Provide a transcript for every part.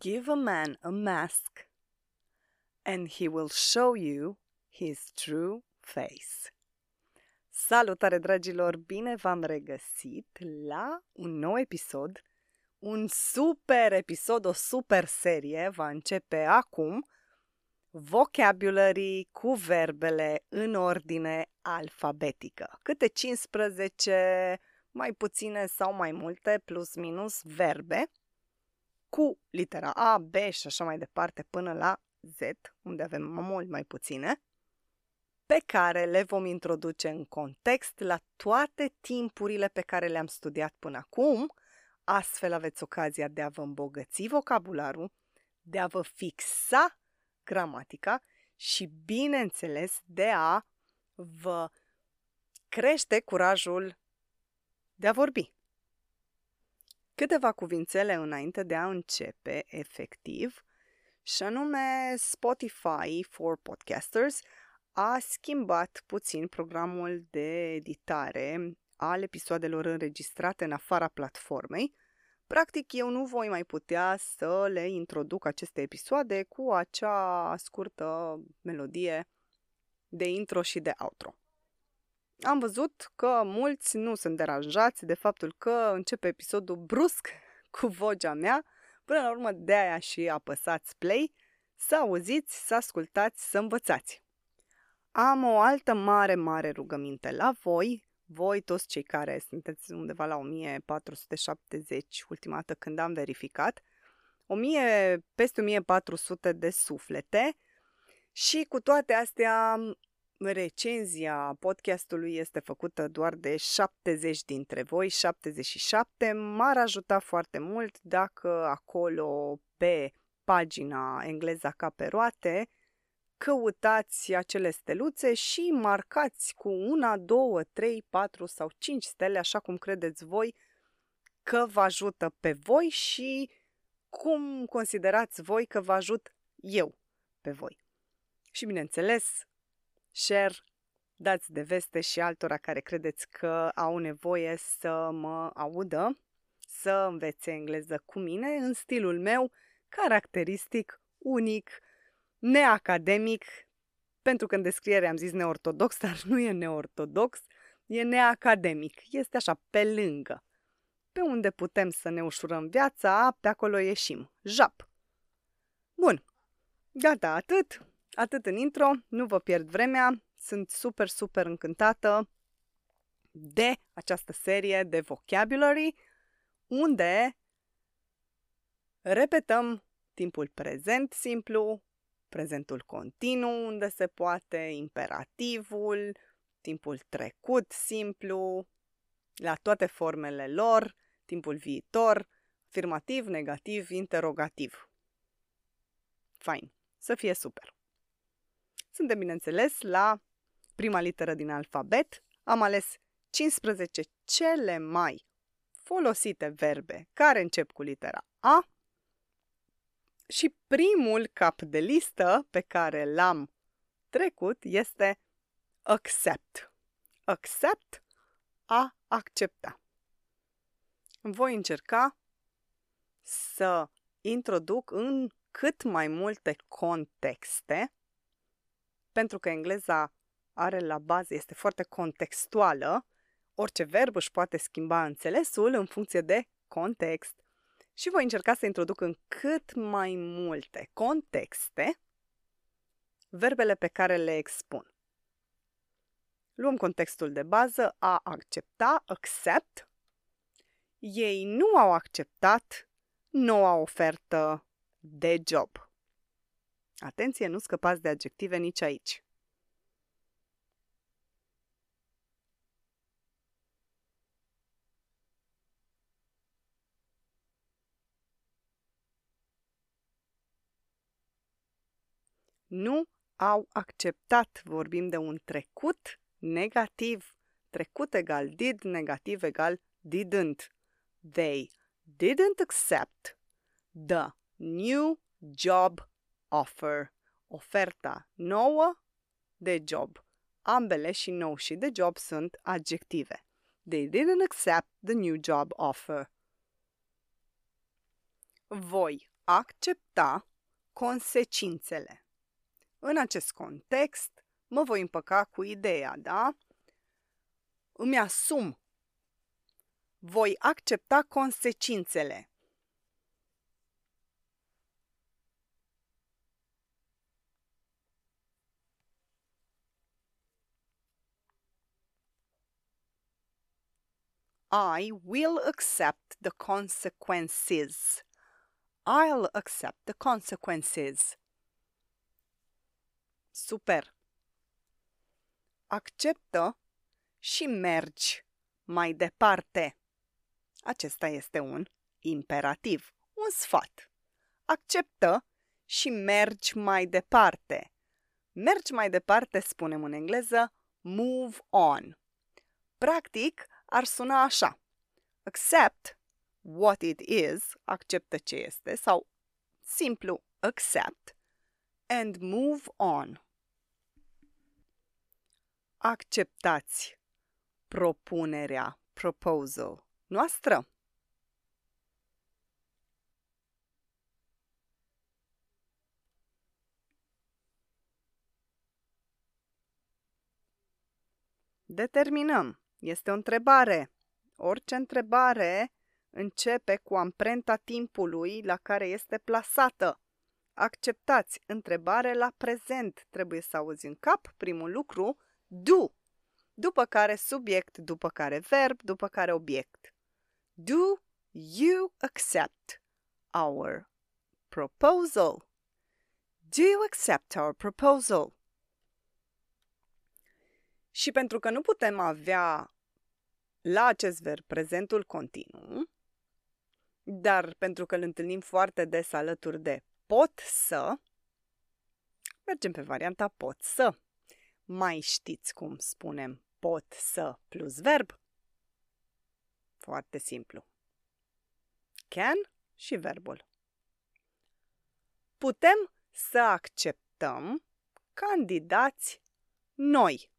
Give a man a mask and he will show you his true face. Salutare dragilor, bine v-am regăsit la un nou episod. Un super episod, o super serie va începe acum. Vocabulary cu verbele în ordine alfabetică. Câte 15, mai puține sau mai multe, plus minus, verbe cu litera A, B și așa mai departe până la Z, unde avem mult mai puține, pe care le vom introduce în context la toate timpurile pe care le-am studiat până acum, astfel aveți ocazia de a vă îmbogăți vocabularul, de a vă fixa gramatica și, bineînțeles, de a vă crește curajul de a vorbi. Câteva cuvințele înainte de a începe efectiv, și anume Spotify for Podcasters a schimbat puțin programul de editare al episoadelor înregistrate în afara platformei. Practic, eu nu voi mai putea să le introduc aceste episoade cu acea scurtă melodie de intro și de outro am văzut că mulți nu sunt deranjați de faptul că începe episodul brusc cu vocea mea, până la urmă de aia și apăsați play, să auziți, să ascultați, să învățați. Am o altă mare, mare rugăminte la voi, voi toți cei care sunteți undeva la 1470, ultima dată când am verificat, 1000, peste 1400 de suflete. Și cu toate astea recenzia podcastului este făcută doar de 70 dintre voi, 77. M-ar ajuta foarte mult dacă acolo pe pagina engleza ca pe roate căutați acele steluțe și marcați cu una, două, trei, patru sau cinci stele, așa cum credeți voi că vă ajută pe voi și cum considerați voi că vă ajut eu pe voi. Și bineînțeles, share, dați de veste și altora care credeți că au nevoie să mă audă, să învețe engleză cu mine în stilul meu caracteristic, unic, neacademic, pentru că în descriere am zis neortodox, dar nu e neortodox, e neacademic, este așa pe lângă. Pe unde putem să ne ușurăm viața, pe acolo ieșim. Jap! Bun, gata, atât. Atât în intro, nu vă pierd vremea, sunt super, super încântată de această serie de vocabulary, unde repetăm timpul prezent simplu, prezentul continuu unde se poate, imperativul, timpul trecut simplu, la toate formele lor, timpul viitor, afirmativ, negativ, interogativ. Fain, să fie super. Suntem, bineînțeles, la prima literă din alfabet. Am ales 15 cele mai folosite verbe care încep cu litera A și primul cap de listă pe care l-am trecut este accept. Accept, a accepta. Voi încerca să introduc în cât mai multe contexte pentru că engleza are la bază, este foarte contextuală, orice verb își poate schimba înțelesul în funcție de context. Și voi încerca să introduc în cât mai multe contexte verbele pe care le expun. Luăm contextul de bază, a accepta, accept. Ei nu au acceptat noua ofertă de job. Atenție, nu scăpați de adjective nici aici. Nu au acceptat, vorbim de un trecut negativ. Trecut egal did, negativ egal didn't. They didn't accept the new job offer, oferta nouă de job. Ambele și nou și de job sunt adjective. They didn't accept the new job offer. Voi accepta consecințele. În acest context, mă voi împăca cu ideea, da? Îmi asum. Voi accepta consecințele. I will accept the consequences. I'll accept the consequences. Super! Acceptă și mergi mai departe. Acesta este un imperativ, un sfat. Acceptă și mergi mai departe. Mergi mai departe, spunem în engleză, move on. Practic, ar suna așa. Accept what it is, acceptă ce este, sau simplu accept, and move on. Acceptați propunerea, proposal noastră. Determinăm. Este o întrebare. Orice întrebare începe cu amprenta timpului la care este plasată. Acceptați întrebare la prezent. Trebuie să auzi în cap primul lucru, do. După care subiect, după care verb, după care obiect. Do you accept our proposal? Do you accept our proposal? Și pentru că nu putem avea la acest verb prezentul continuu, dar pentru că îl întâlnim foarte des alături de pot să, mergem pe varianta pot să. Mai știți cum spunem pot să plus verb? Foarte simplu. Can și verbul. Putem să acceptăm candidați noi.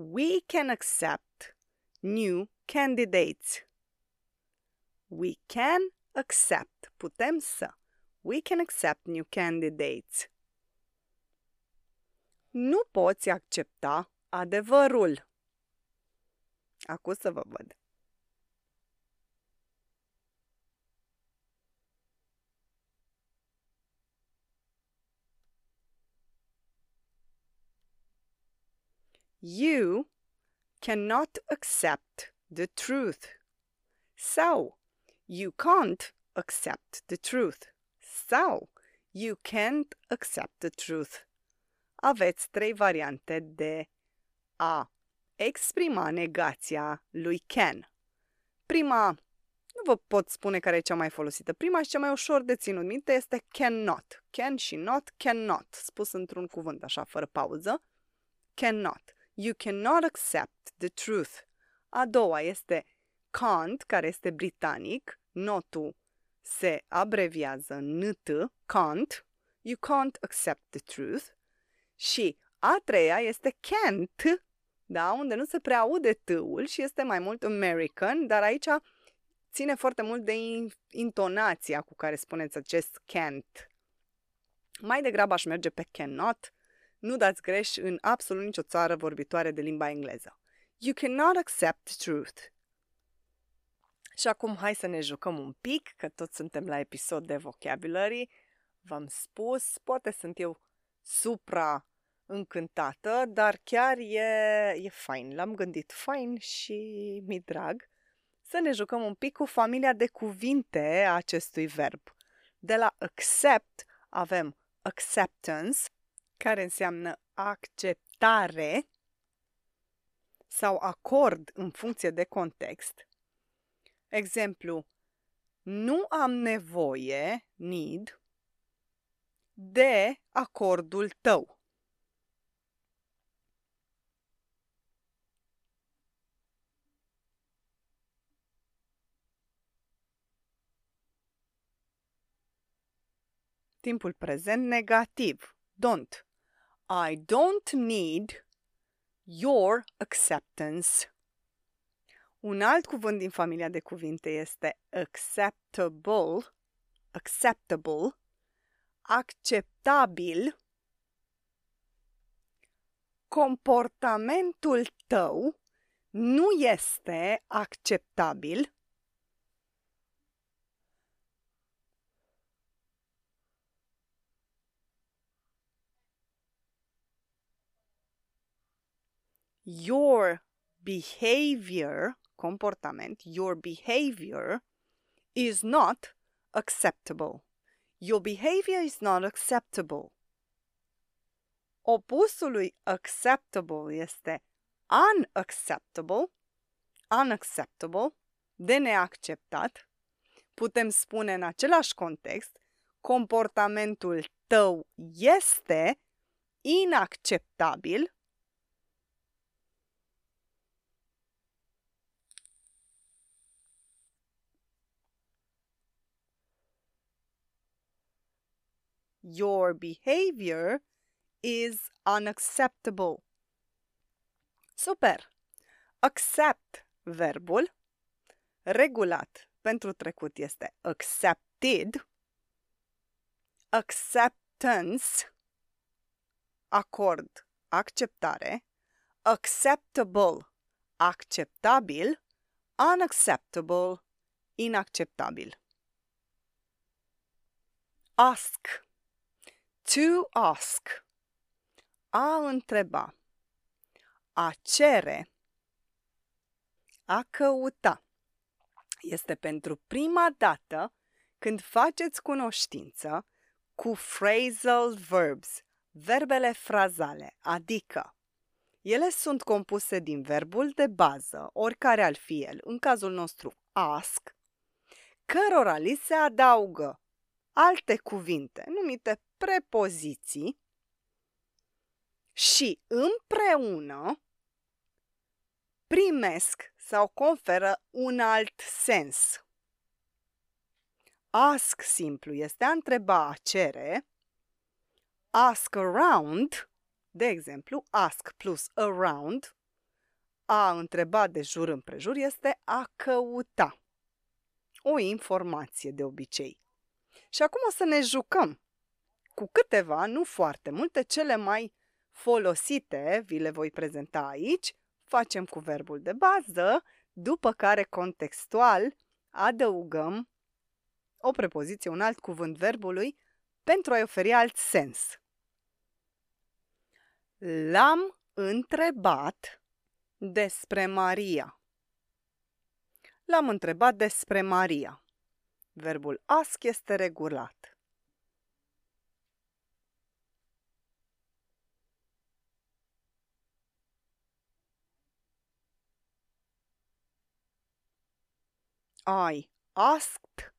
We can accept new candidates. We can accept. Putem să. We can accept new candidates. Nu poți accepta adevărul. Acum să vă văd. You cannot accept the truth. So, you can't accept the truth. So, you can't accept the truth. Aveți trei variante de a exprima negația lui can. Prima, nu vă pot spune care e cea mai folosită. Prima și cea mai ușor de ținut minte este cannot. Can și not, cannot. Spus într-un cuvânt, așa, fără pauză. Cannot. You cannot accept the truth. A doua este can't, care este britanic, notul se abreviază NT, can't, you can't accept the truth. Și a treia este can't, da, unde nu se prea aude t-ul și este mai mult American, dar aici ține foarte mult de intonația cu care spuneți acest can't. Mai degrabă aș merge pe cannot, nu dați greș în absolut nicio țară vorbitoare de limba engleză. You cannot accept truth. Și acum hai să ne jucăm un pic, că toți suntem la episod de vocabulary. V-am spus, poate sunt eu supra încântată, dar chiar e, e fain. L-am gândit fain și mi drag să ne jucăm un pic cu familia de cuvinte a acestui verb. De la accept avem acceptance, care înseamnă acceptare sau acord în funcție de context. Exemplu, nu am nevoie, need, de acordul tău. Timpul prezent negativ. Don't. I don't need your acceptance. Un alt cuvânt din familia de cuvinte este acceptable, acceptable, acceptabil. Comportamentul tău nu este acceptabil. Your behavior, comportament, your behavior is not acceptable. Your behavior is not acceptable. Opusul lui acceptable este unacceptable, unacceptable, de neacceptat, putem spune în același context, comportamentul tău este inacceptabil, Your behavior is unacceptable. Super! Accept verbul. Regulat pentru trecut este accepted. Acceptance. Acord. Acceptare. Acceptable. Acceptabil. Unacceptable. Inacceptabil. Ask. To ask. A întreba a cere, a căuta. Este pentru prima dată când faceți cunoștință cu phrasal verbs, verbele frazale, adică ele sunt compuse din verbul de bază, oricare al fi el, în cazul nostru ask, cărora li se adaugă alte cuvinte numite prepoziții și împreună primesc sau conferă un alt sens. Ask simplu este a întreba, a cere. Ask around, de exemplu, ask plus around, a întreba de jur împrejur este a căuta. O informație de obicei. Și acum o să ne jucăm cu câteva, nu foarte multe, cele mai folosite, vi le voi prezenta aici, facem cu verbul de bază, după care contextual adăugăm o prepoziție, un alt cuvânt verbului pentru a-i oferi alt sens. L-am întrebat despre Maria. L-am întrebat despre Maria. Verbul ask este regulat. I asked,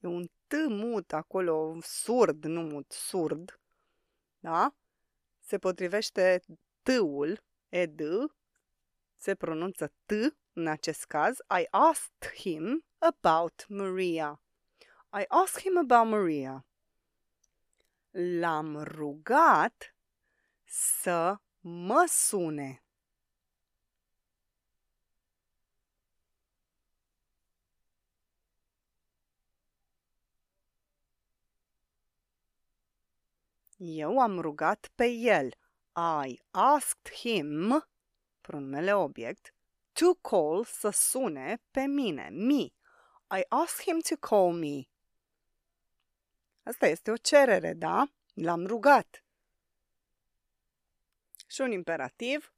e un T mut acolo, surd, nu mut, surd, da? Se potrivește T-ul, ed, se pronunță T în acest caz. I asked him about Maria. I asked him about Maria. L-am rugat să mă sune. Eu am rugat pe el. I asked him, pronumele obiect, to call să sune pe mine, me. I asked him to call me. Asta este o cerere, da? L-am rugat. Și un imperativ.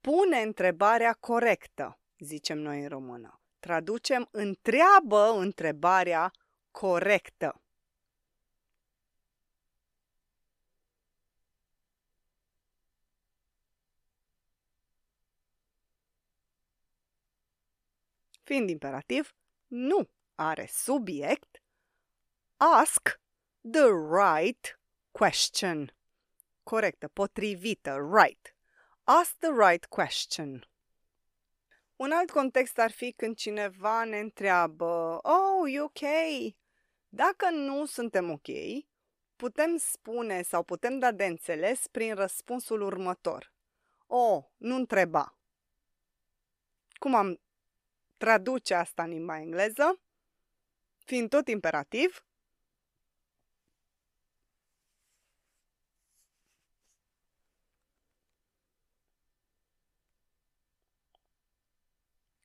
Pune întrebarea corectă, zicem noi în română. Traducem întreabă întrebarea corectă. fiind imperativ, nu are subiect, ask the right question. Corectă, potrivită, right. Ask the right question. Un alt context ar fi când cineva ne întreabă, Oh, you ok? Dacă nu suntem ok, putem spune sau putem da de înțeles prin răspunsul următor. O, nu întreba. Cum am traduce asta în limba engleză? Fiind tot imperativ,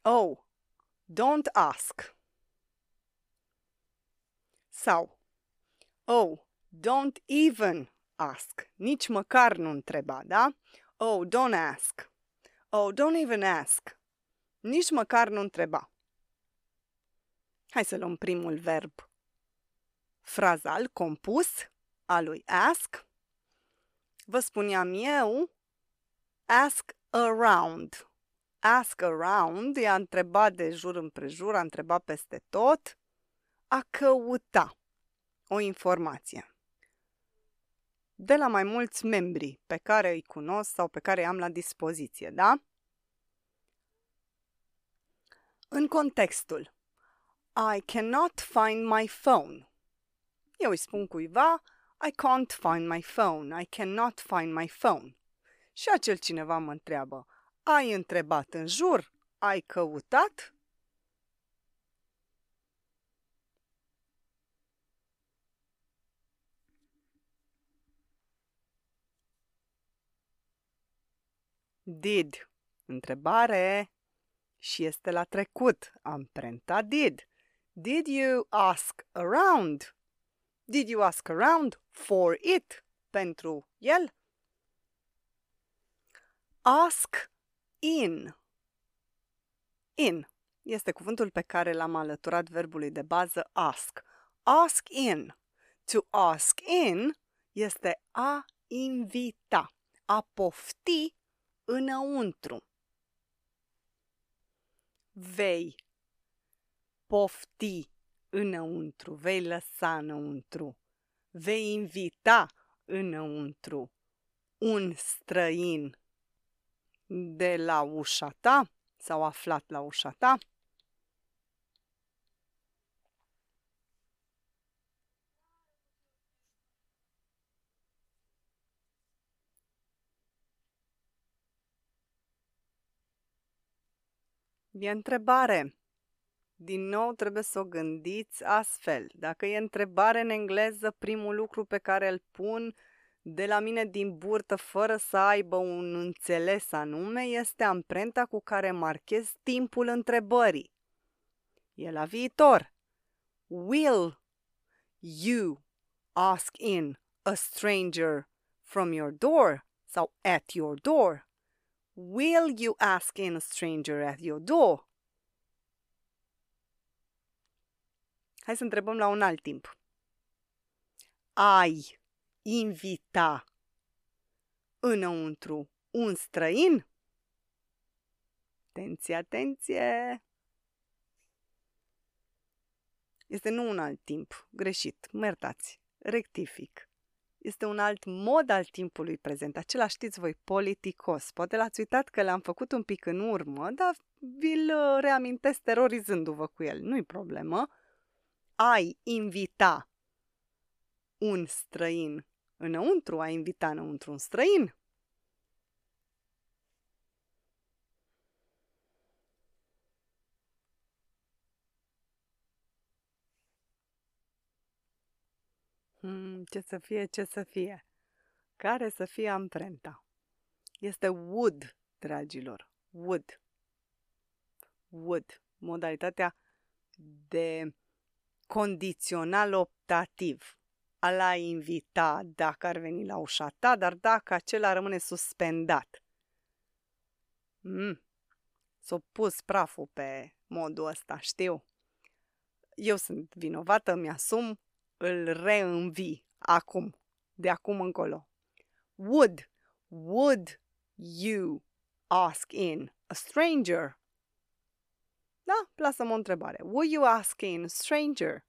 Oh, don't ask. Sau, oh, don't even ask. Nici măcar nu întreba, da? Oh, don't ask. Oh, don't even ask. Nici măcar nu întreba. Hai să luăm primul verb frazal compus al lui ask. Vă spuneam eu, ask around. Ask around e a întreba de jur împrejur, a întreba peste tot, a căuta o informație de la mai mulți membri pe care îi cunosc sau pe care îi am la dispoziție, da? În contextul I cannot find my phone. Eu îi spun cuiva I can't find my phone. I cannot find my phone. Și acel cineva mă întreabă Ai întrebat în jur? Ai căutat? Did. Întrebare. Și este la trecut. Amprenta did. Did you ask around? Did you ask around for it? Pentru el? Ask in. In este cuvântul pe care l-am alăturat verbului de bază ask. Ask in. To ask in este a invita, a pofti înăuntru. Vei pofti înăuntru, vei lăsa înăuntru, vei invita înăuntru un străin de la ușa ta sau aflat la ușa ta E întrebare. Din nou trebuie să o gândiți astfel. Dacă e întrebare în engleză, primul lucru pe care îl pun de la mine din burtă fără să aibă un înțeles anume este amprenta cu care marchez timpul întrebării. E la viitor. Will you ask in a stranger from your door sau at your door? Will you ask in a stranger at your door? Hai să întrebăm la un alt timp. Ai invita înăuntru un străin? Atenție, atenție! Este nu un alt timp, greșit, mă iertați, rectific este un alt mod al timpului prezent, acela știți voi, politicos. Poate l-ați uitat că l-am făcut un pic în urmă, dar vi-l uh, reamintesc terorizându-vă cu el, nu-i problemă. Ai invita un străin înăuntru, ai invita înăuntru un străin. Hmm, ce să fie, ce să fie. Care să fie amprenta? Este would, dragilor. Would. Would. Modalitatea de condițional optativ. A invita dacă ar veni la ușa ta, dar dacă acela rămâne suspendat. Mm. S-a pus praful pe modul ăsta, știu. Eu sunt vinovată, mi-asum, îl reînvii acum, de acum încolo. Would, would you ask in a stranger? Da, plasăm o întrebare. Would you ask in a stranger?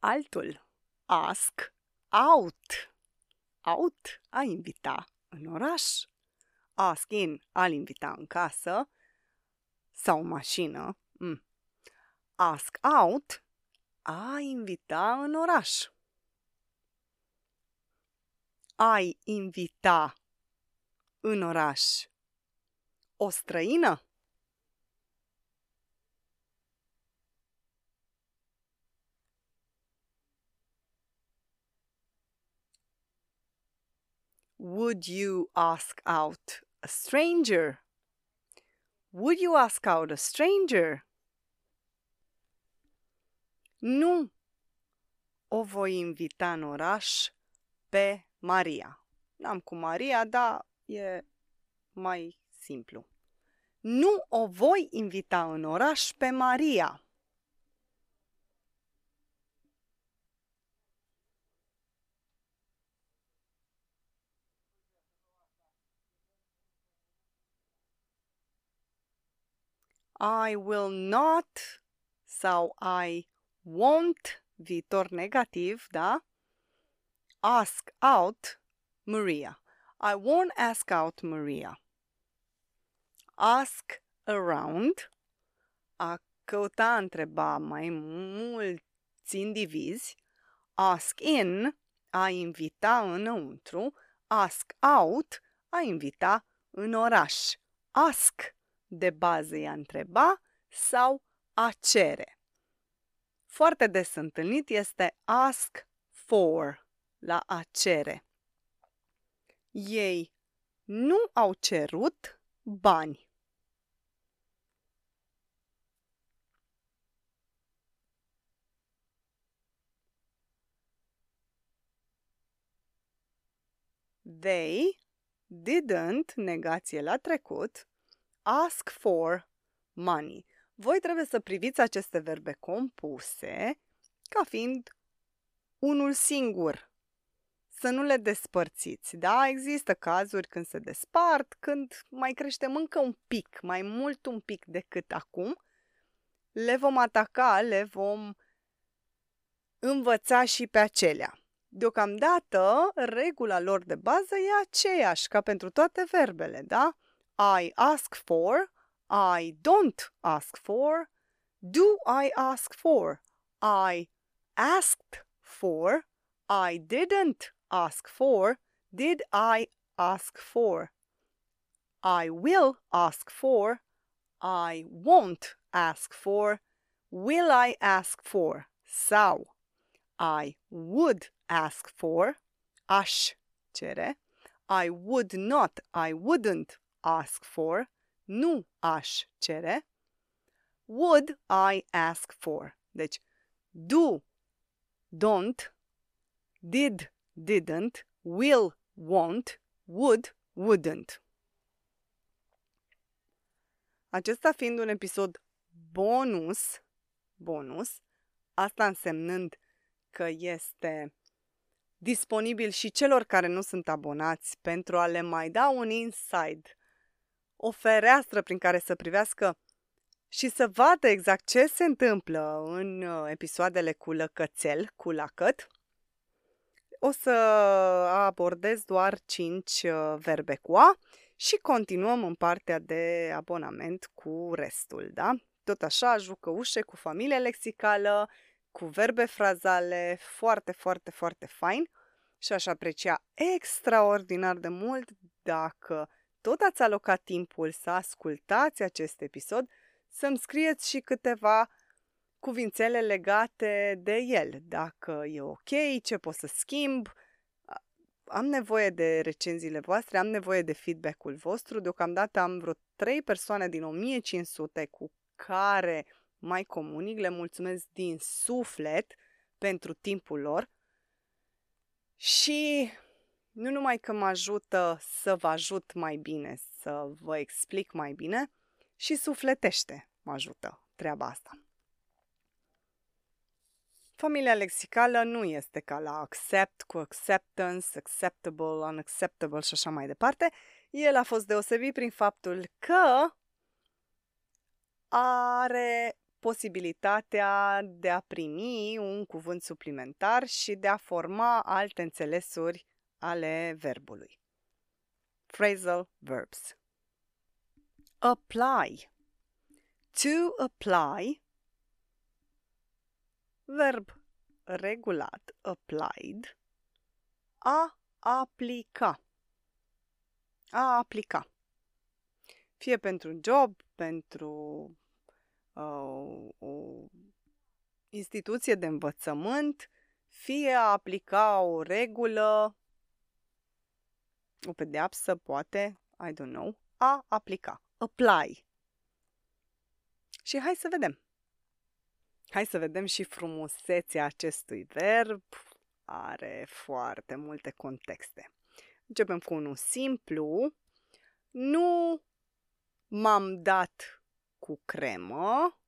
Altul, ask out. Out, a invita în oraș. Ask in, a-l invita în casă sau mașină. Mm. Ask out, A invita în oraș. Ai invita în oraș o străină? Would you ask out a stranger? Would you ask out a stranger? Nu o voi invita în oraș pe Maria. N-am cu Maria, dar e mai simplu. Nu o voi invita în oraș pe Maria. I will not sau I won't, viitor negativ, da? Ask out Maria. I won't ask out Maria. Ask around, a căuta întreba mai mulți indivizi. Ask in, a invita înăuntru. Ask out, a invita în oraș. Ask de bază e a întreba sau a cere. Foarte des întâlnit este ask for, la a cere. Ei nu au cerut bani. They didn't, negație la trecut, ask for money. Voi trebuie să priviți aceste verbe compuse ca fiind unul singur. Să nu le despărțiți, da? Există cazuri când se despart, când mai creștem încă un pic, mai mult un pic decât acum, le vom ataca, le vom învăța și pe acelea. Deocamdată, regula lor de bază e aceeași ca pentru toate verbele, da? I ask for, I don't ask for, do I ask for, I asked for, I didn't ask for, did I ask for, I will ask for, I won't ask for, will I ask for, sau I would ask for, aș cere, I would not, I wouldn't ask for, nu aș cere, would I ask for. Deci, do, don't, did, didn't, will, won't, would, wouldn't. Acesta fiind un episod bonus, bonus, asta însemnând că este disponibil și celor care nu sunt abonați pentru a le mai da un inside o fereastră prin care să privească și să vadă exact ce se întâmplă în uh, episoadele cu lăcățel, cu lacăt, o să abordez doar 5 uh, verbe cu A și continuăm în partea de abonament cu restul, da? Tot așa, jucăușe cu familie lexicală, cu verbe frazale, foarte, foarte, foarte fain și aș aprecia extraordinar de mult dacă tot ați alocat timpul să ascultați acest episod, să-mi scrieți și câteva cuvințele legate de el, dacă e ok, ce pot să schimb. Am nevoie de recenziile voastre, am nevoie de feedback-ul vostru. Deocamdată am vreo 3 persoane din 1500 cu care mai comunic. Le mulțumesc din suflet pentru timpul lor. Și nu numai că mă ajută să vă ajut mai bine, să vă explic mai bine, și sufletește mă ajută treaba asta. Familia lexicală nu este ca la accept cu acceptance, acceptable, unacceptable și așa mai departe. El a fost deosebit prin faptul că are posibilitatea de a primi un cuvânt suplimentar și de a forma alte înțelesuri ale verbului. Phrasal verbs. Apply. To apply verb regulat, applied, a aplica. A aplica. Fie pentru un job, pentru uh, o instituție de învățământ, fie a aplica o regulă, o pedeapsă, poate, I don't know, a aplica, apply. Și hai să vedem. Hai să vedem și frumusețea acestui verb. Are foarte multe contexte. Începem cu unul simplu. Nu m-am dat cu cremă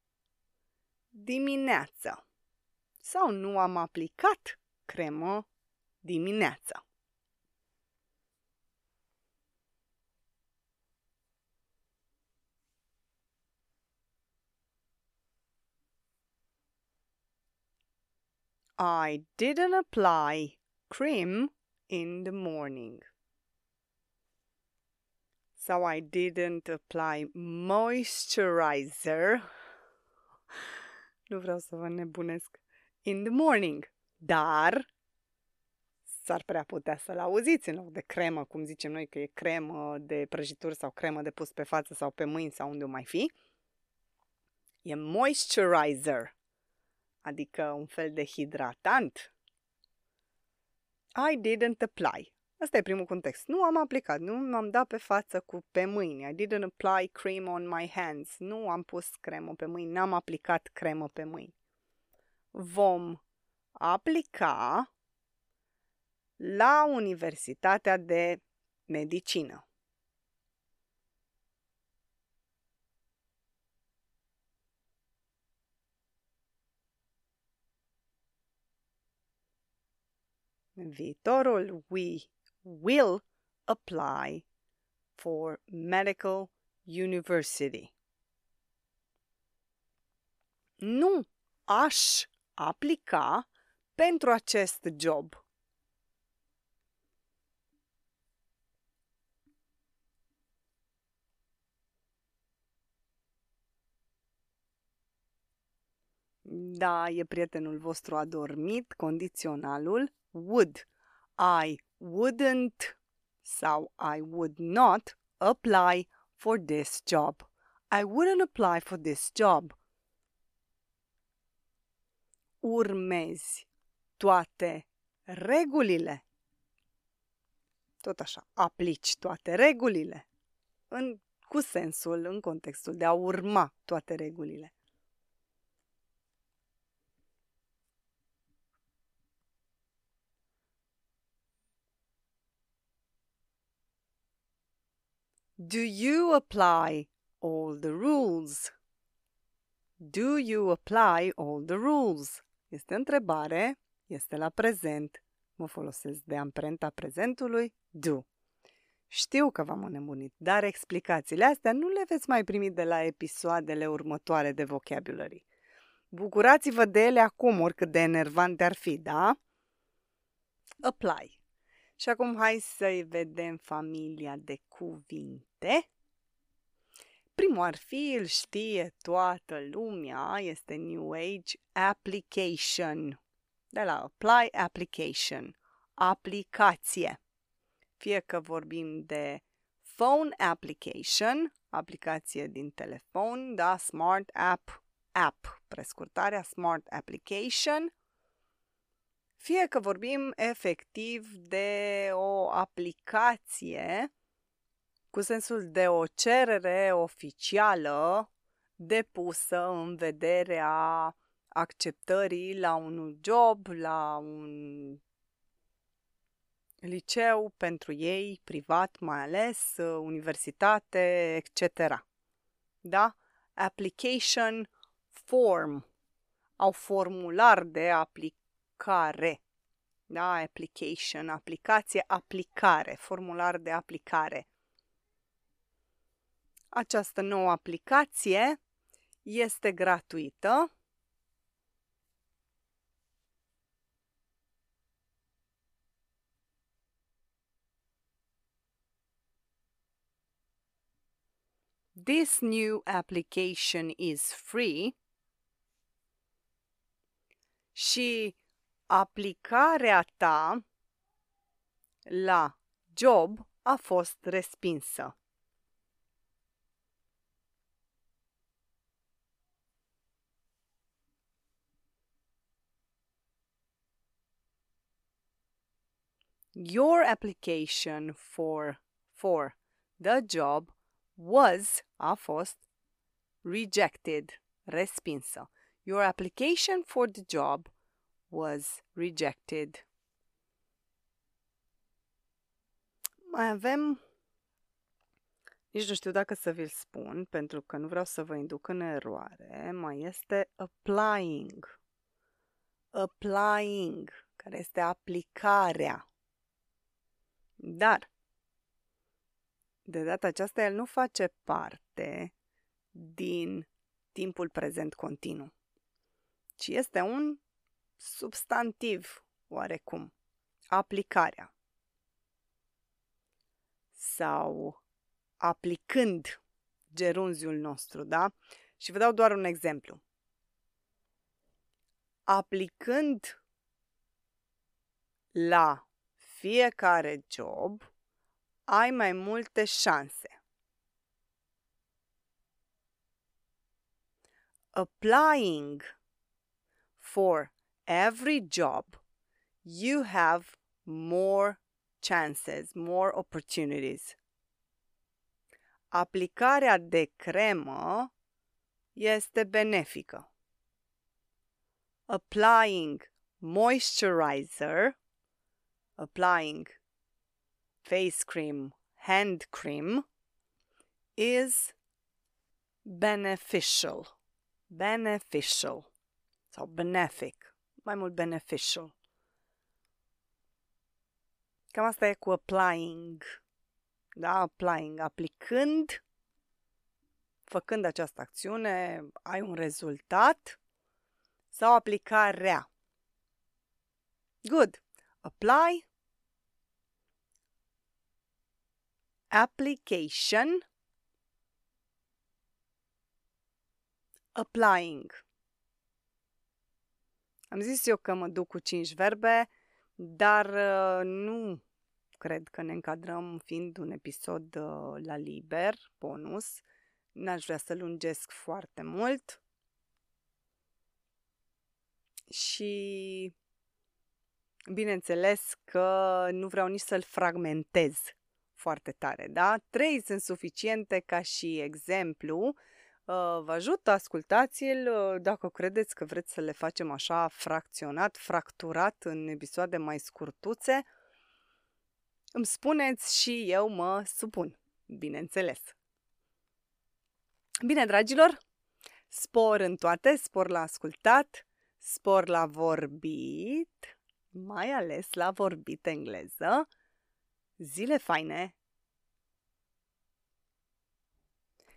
dimineața. Sau nu am aplicat cremă dimineața. I didn't apply cream in the morning. So I didn't apply moisturizer. Nu vreau să vă nebunesc. In the morning. Dar s-ar prea putea să-l auziți în loc de cremă, cum zicem noi că e cremă de prăjituri sau cremă de pus pe față sau pe mâini sau unde o mai fi. E moisturizer adică un fel de hidratant. I didn't apply. Asta e primul context. Nu am aplicat, nu m-am dat pe față cu pe mâini. I didn't apply cream on my hands. Nu am pus cremă pe mâini, n-am aplicat cremă pe mâini. Vom aplica la Universitatea de Medicină. Viitorul, we will apply for medical university. Nu aș aplica pentru acest job. Da, e prietenul vostru adormit, condiționalul would. I wouldn't sau I would not apply for this job. I wouldn't apply for this job. Urmezi toate regulile. Tot așa, aplici toate regulile în, cu sensul, în contextul de a urma toate regulile. Do you apply all the rules? Do you apply all the rules? Este întrebare, este la prezent. Mă folosesc de amprenta prezentului do. Știu că v-am înnebunit, dar explicațiile astea nu le veți mai primi de la episoadele următoare de vocabulary. Bucurați-vă de ele acum, oricât de enervante ar fi, da? Apply. Și acum hai să-i vedem familia de cuvinte. Primul ar fi, îl știe toată lumea, este New Age Application. De la Apply Application. Aplicație. Fie că vorbim de Phone Application, aplicație din telefon, da, Smart App, App, prescurtarea Smart Application, fie că vorbim efectiv de o aplicație cu sensul de o cerere oficială depusă în vederea acceptării la un job, la un liceu pentru ei, privat mai ales, universitate, etc. Da? Application form au formular de aplicare aplicare. Da, application, aplicație, aplicare, formular de aplicare. Această nouă aplicație este gratuită. This new application is free și aplicarea ta la job a fost respinsă. Your application for for the job was a fost rejected, respinsă. Your application for the job was rejected. Mai avem nici nu știu dacă să vi-l spun, pentru că nu vreau să vă induc în eroare. Mai este applying. Applying, care este aplicarea. Dar, de data aceasta, el nu face parte din timpul prezent continuu, ci este un substantiv oarecum. Aplicarea. Sau aplicând gerunziul nostru, da? Și vă dau doar un exemplu. Aplicând la fiecare job, ai mai multe șanse. Applying for every job, you have more chances, more opportunities. Aplicarea de cremă este benefică. Applying moisturizer applying face cream, hand cream is beneficial. Beneficial sau benefic, mai mult beneficial. Cam asta e cu applying. Da, applying, aplicând, făcând această acțiune, ai un rezultat sau aplicarea. Good. Apply application applying. Am zis eu că mă duc cu cinci verbe, dar uh, nu cred că ne încadrăm fiind un episod uh, la liber, bonus. N-aș vrea să lungesc foarte mult. Și bineînțeles că nu vreau nici să-l fragmentez foarte tare, da? Trei sunt suficiente ca și exemplu. Uh, vă ajută, ascultați-l uh, dacă credeți că vreți să le facem așa fracționat, fracturat în episoade mai scurtuțe. Îmi spuneți și eu mă supun, bineînțeles. Bine, dragilor, spor în toate, spor la ascultat, spor la vorbit, mai ales la vorbit engleză, zile faine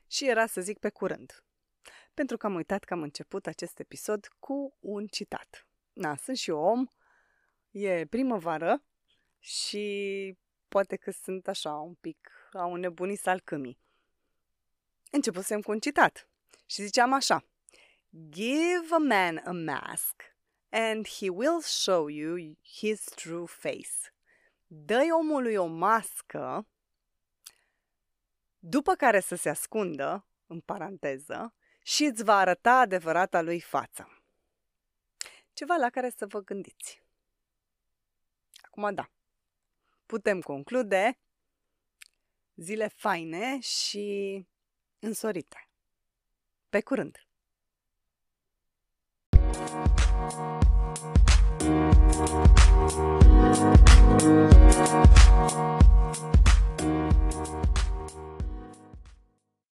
și era să zic pe curând. Pentru că am uitat că am început acest episod cu un citat. Na, sunt și eu om, e primăvară și poate că sunt așa un pic a un nebunit salcâmii. Începusem cu un citat și ziceam așa. Give a man a mask and he will show you his true face dă omului o mască, după care să se ascundă, în paranteză, și îți va arăta adevărata lui față. Ceva la care să vă gândiți. Acum da, putem conclude zile faine și însorite. Pe curând! Thank you. We'll be right.